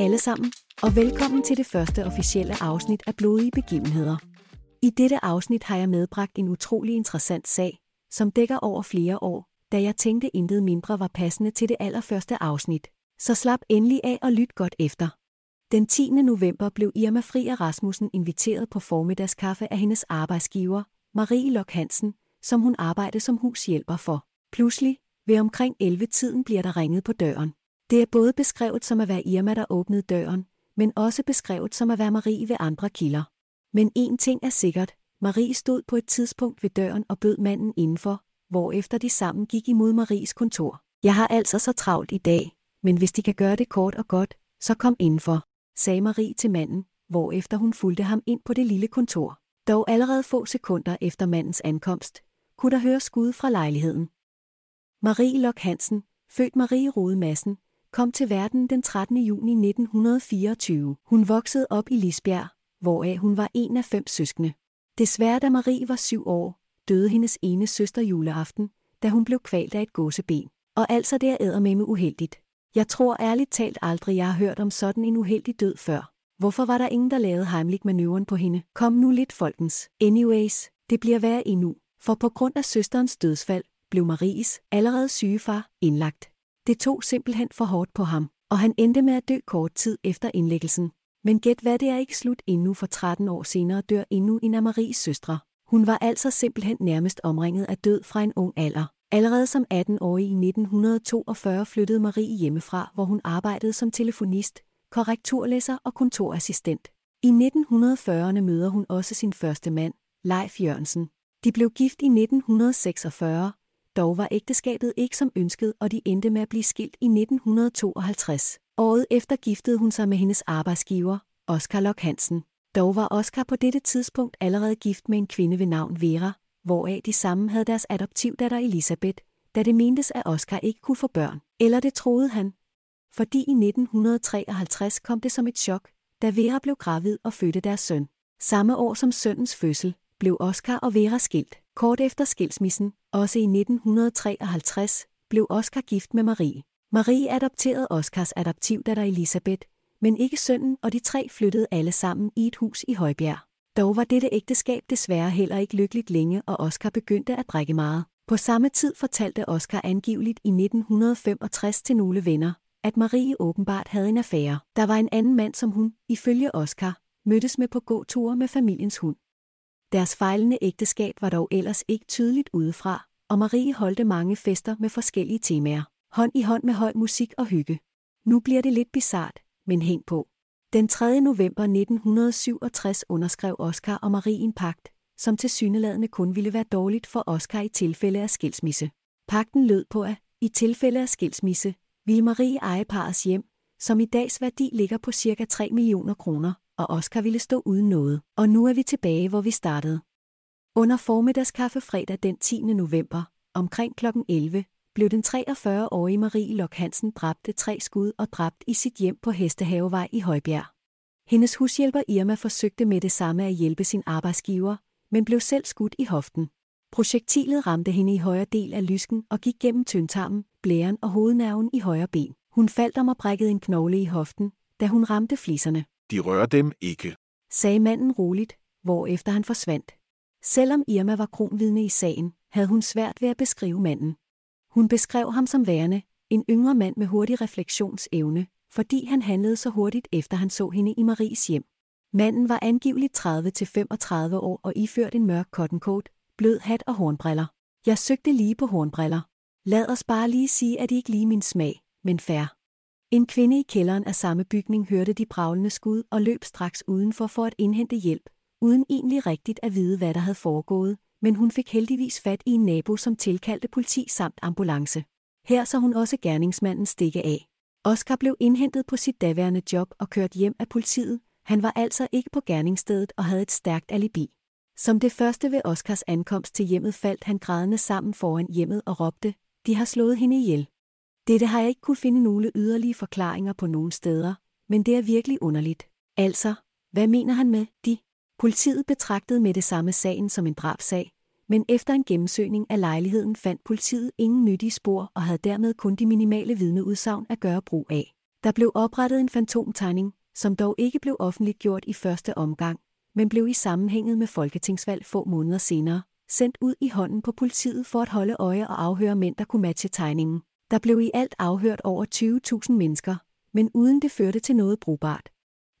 alle sammen, og velkommen til det første officielle afsnit af Blodige Begivenheder. I dette afsnit har jeg medbragt en utrolig interessant sag, som dækker over flere år, da jeg tænkte intet mindre var passende til det allerførste afsnit. Så slap endelig af og lyt godt efter. Den 10. november blev Irma Fri Rasmussen inviteret på formiddagskaffe af hendes arbejdsgiver, Marie Lok Hansen, som hun arbejdede som hushjælper for. Pludselig, ved omkring 11-tiden bliver der ringet på døren. Det er både beskrevet som at være Irma, der åbnede døren, men også beskrevet som at være Marie ved andre kilder. Men en ting er sikkert, Marie stod på et tidspunkt ved døren og bød manden indenfor, hvorefter de sammen gik imod Maries kontor. Jeg har altså så travlt i dag, men hvis de kan gøre det kort og godt, så kom indenfor, sagde Marie til manden, hvorefter hun fulgte ham ind på det lille kontor. Dog allerede få sekunder efter mandens ankomst, kunne der høre skud fra lejligheden. Marie Lok Hansen, født Marie Rode Madsen, kom til verden den 13. juni 1924. Hun voksede op i Lisbjerg, hvoraf hun var en af fem søskende. Desværre da Marie var syv år, døde hendes ene søster juleaften, da hun blev kvalt af et gåseben. Og altså det er med uheldigt. Jeg tror ærligt talt aldrig, jeg har hørt om sådan en uheldig død før. Hvorfor var der ingen, der lavede heimlich manøvren på hende? Kom nu lidt, folkens. Anyways, det bliver værre endnu. For på grund af søsterens dødsfald, blev Maries, allerede syge far, indlagt. Det tog simpelthen for hårdt på ham, og han endte med at dø kort tid efter indlæggelsen. Men gæt hvad det er ikke slut endnu for 13 år senere dør endnu en af Maries søstre. Hun var altså simpelthen nærmest omringet af død fra en ung alder. Allerede som 18-årig i 1942 flyttede Marie hjemmefra, hvor hun arbejdede som telefonist, korrekturlæser og kontorassistent. I 1940'erne møder hun også sin første mand, Leif Jørgensen. De blev gift i 1946, dog var ægteskabet ikke som ønsket, og de endte med at blive skilt i 1952. Året efter giftede hun sig med hendes arbejdsgiver, Oskar Lok Hansen. Dog var Oskar på dette tidspunkt allerede gift med en kvinde ved navn Vera, hvoraf de sammen havde deres adoptivdatter Elisabeth, da det mentes, at Oskar ikke kunne få børn. Eller det troede han. Fordi i 1953 kom det som et chok, da Vera blev gravid og fødte deres søn. Samme år som sønnens fødsel, blev Oskar og Vera skilt. Kort efter skilsmissen, også i 1953, blev Oskar gift med Marie. Marie adopterede Oskars adoptivdatter Elisabeth, men ikke sønnen, og de tre flyttede alle sammen i et hus i Højbjerg. Dog var dette ægteskab desværre heller ikke lykkeligt længe, og Oskar begyndte at drikke meget. På samme tid fortalte Oskar angiveligt i 1965 til nogle venner, at Marie åbenbart havde en affære. Der var en anden mand, som hun, ifølge Oskar, mødtes med på gåture med familiens hund. Deres fejlende ægteskab var dog ellers ikke tydeligt udefra, og Marie holdte mange fester med forskellige temaer. Hånd i hånd med høj musik og hygge. Nu bliver det lidt bizart, men hæng på. Den 3. november 1967 underskrev Oscar og Marie en pagt, som til syneladende kun ville være dårligt for Oscar i tilfælde af skilsmisse. Pakten lød på, at i tilfælde af skilsmisse ville Marie eje parets hjem, som i dags værdi ligger på ca. 3 millioner kroner, og Oscar ville stå uden noget. Og nu er vi tilbage, hvor vi startede. Under formiddagskaffe fredag den 10. november, omkring kl. 11, blev den 43-årige Marie Lok Hansen dræbt tre skud og dræbt i sit hjem på Hestehavevej i Højbjerg. Hendes hushjælper Irma forsøgte med det samme at hjælpe sin arbejdsgiver, men blev selv skudt i hoften. Projektilet ramte hende i højre del af lysken og gik gennem tyndtarmen, blæren og hovednerven i højre ben. Hun faldt om og brækkede en knogle i hoften, da hun ramte fliserne. De rører dem ikke, sagde manden roligt, hvorefter han forsvandt. Selvom Irma var kronvidne i sagen, havde hun svært ved at beskrive manden. Hun beskrev ham som værende, en yngre mand med hurtig refleksionsevne, fordi han handlede så hurtigt efter han så hende i Maries hjem. Manden var angiveligt 30-35 år og iført en mørk cotton coat, blød hat og hornbriller. Jeg søgte lige på hornbriller. Lad os bare lige sige, at det ikke lige min smag, men fair. En kvinde i kælderen af samme bygning hørte de bravlende skud og løb straks udenfor for at indhente hjælp, uden egentlig rigtigt at vide, hvad der havde foregået, men hun fik heldigvis fat i en nabo, som tilkaldte politi samt ambulance. Her så hun også gerningsmanden stikke af. Oscar blev indhentet på sit daværende job og kørt hjem af politiet. Han var altså ikke på gerningsstedet og havde et stærkt alibi. Som det første ved Oscars ankomst til hjemmet faldt han grædende sammen foran hjemmet og råbte, de har slået hende ihjel. Dette har jeg ikke kunne finde nogle yderlige forklaringer på nogen steder, men det er virkelig underligt. Altså, hvad mener han med de? Politiet betragtede med det samme sagen som en drabsag, men efter en gennemsøgning af lejligheden fandt politiet ingen nyttige spor og havde dermed kun de minimale vidneudsagn at gøre brug af. Der blev oprettet en fantomtegning, som dog ikke blev offentliggjort i første omgang, men blev i sammenhænget med folketingsvalg få måneder senere, sendt ud i hånden på politiet for at holde øje og afhøre mænd, der kunne matche tegningen. Der blev i alt afhørt over 20.000 mennesker, men uden det førte til noget brugbart.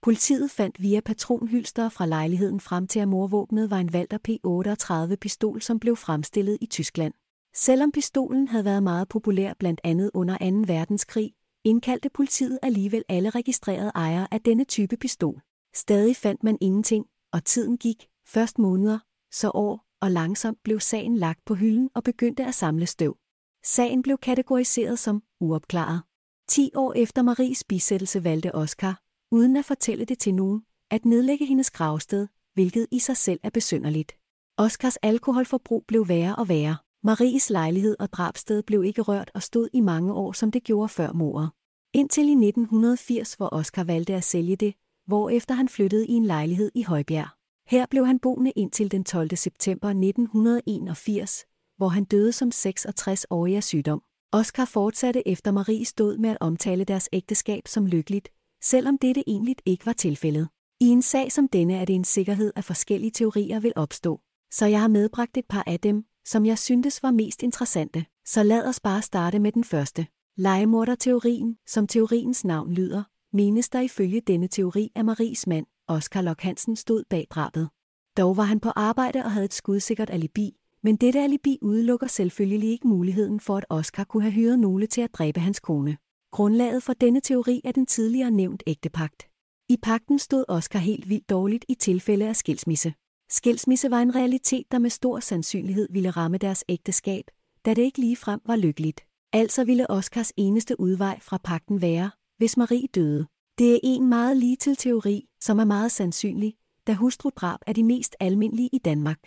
Politiet fandt via patronhylster fra lejligheden frem til, at morvåbnet var en Walter P38 pistol, som blev fremstillet i Tyskland. Selvom pistolen havde været meget populær blandt andet under 2. verdenskrig, indkaldte politiet alligevel alle registrerede ejere af denne type pistol. Stadig fandt man ingenting, og tiden gik, først måneder, så år, og langsomt blev sagen lagt på hylden og begyndte at samle støv. Sagen blev kategoriseret som uopklaret. 10 år efter Maries bisættelse valgte Oscar, uden at fortælle det til nogen, at nedlægge hendes gravsted, hvilket i sig selv er besynderligt. Oscars alkoholforbrug blev værre og værre. Maries lejlighed og drabsted blev ikke rørt og stod i mange år, som det gjorde før mordet. Indtil i 1980, hvor Oscar valgte at sælge det, hvorefter han flyttede i en lejlighed i Højbjerg. Her blev han boende indtil den 12. september 1981, hvor han døde som 66-årig af sygdom. Oscar fortsatte efter Maries død med at omtale deres ægteskab som lykkeligt, selvom dette egentlig ikke var tilfældet. I en sag som denne er det en sikkerhed, at forskellige teorier vil opstå. Så jeg har medbragt et par af dem, som jeg syntes var mest interessante. Så lad os bare starte med den første. Legemorderteorien, som teoriens navn lyder, menes der ifølge denne teori, at Maries mand, Oscar Lok Hansen, stod bag drabet. Dog var han på arbejde og havde et skudsikkert alibi, men dette alibi udelukker selvfølgelig ikke muligheden for, at Oscar kunne have hyret nogle til at dræbe hans kone. Grundlaget for denne teori er den tidligere nævnt ægtepagt. I pakten stod Oscar helt vildt dårligt i tilfælde af skilsmisse. Skilsmisse var en realitet, der med stor sandsynlighed ville ramme deres ægteskab, da det ikke ligefrem var lykkeligt. Altså ville Oscars eneste udvej fra pakten være, hvis Marie døde. Det er en meget lige til teori, som er meget sandsynlig, da hustrudrab er de mest almindelige i Danmark.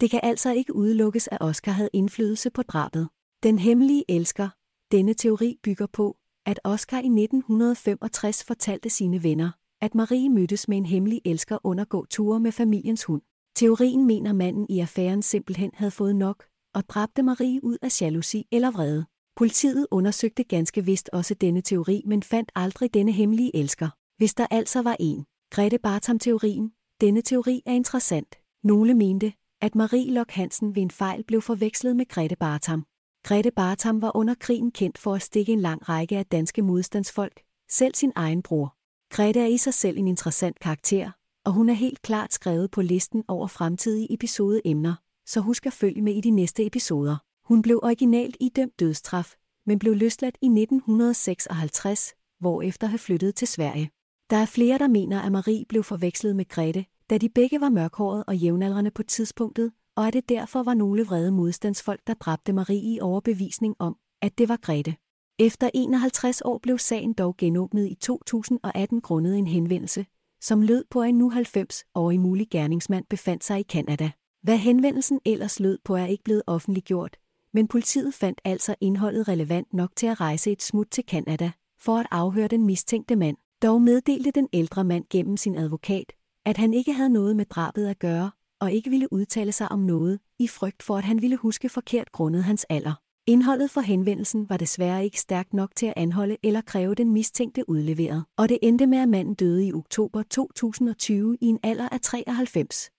Det kan altså ikke udelukkes, at Oscar havde indflydelse på drabet. Den hemmelige elsker. Denne teori bygger på, at Oscar i 1965 fortalte sine venner, at Marie mødtes med en hemmelig elsker under gåture med familiens hund. Teorien mener manden i affæren simpelthen havde fået nok og dræbte Marie ud af jalousi eller vrede. Politiet undersøgte ganske vist også denne teori, men fandt aldrig denne hemmelige elsker. Hvis der altså var en. Grete Bartam-teorien. Denne teori er interessant. Nogle mente, at Marie Lok Hansen ved en fejl blev forvekslet med Grete Bartam. Grete Bartam var under krigen kendt for at stikke en lang række af danske modstandsfolk, selv sin egen bror. Grete er i sig selv en interessant karakter, og hun er helt klart skrevet på listen over fremtidige episodeemner, så husk at følge med i de næste episoder. Hun blev originalt idømt dødstraf, men blev løsladt i 1956, hvorefter har flyttet til Sverige. Der er flere, der mener, at Marie blev forvekslet med Grete, da de begge var mørkhåret og jævnaldrende på tidspunktet, og at det derfor var nogle vrede modstandsfolk, der dræbte Marie i overbevisning om, at det var Grete. Efter 51 år blev sagen dog genåbnet i 2018 grundet en henvendelse, som lød på, at en nu 90-årig mulig gerningsmand befandt sig i Kanada. Hvad henvendelsen ellers lød på er ikke blevet offentliggjort, men politiet fandt altså indholdet relevant nok til at rejse et smut til Kanada for at afhøre den mistænkte mand. Dog meddelte den ældre mand gennem sin advokat, at han ikke havde noget med drabet at gøre, og ikke ville udtale sig om noget, i frygt for at han ville huske forkert grundet hans alder. Indholdet for henvendelsen var desværre ikke stærkt nok til at anholde eller kræve den mistænkte udleveret, og det endte med, at manden døde i oktober 2020 i en alder af 93.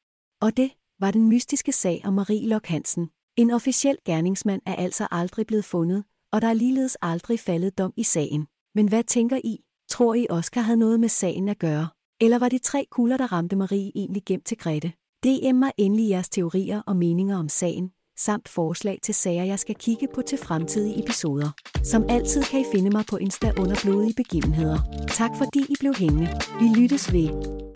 Og det var den mystiske sag om Marie Lok Hansen. En officiel gerningsmand er altså aldrig blevet fundet, og der er ligeledes aldrig faldet dom i sagen. Men hvad tænker I? Tror I Oscar havde noget med sagen at gøre? Eller var de tre kugler, der ramte Marie egentlig gemt til Grete? DM mig endelig jeres teorier og meninger om sagen, samt forslag til sager, jeg skal kigge på til fremtidige episoder. Som altid kan I finde mig på Insta under blodige begivenheder. Tak fordi I blev hængende. Vi lyttes ved.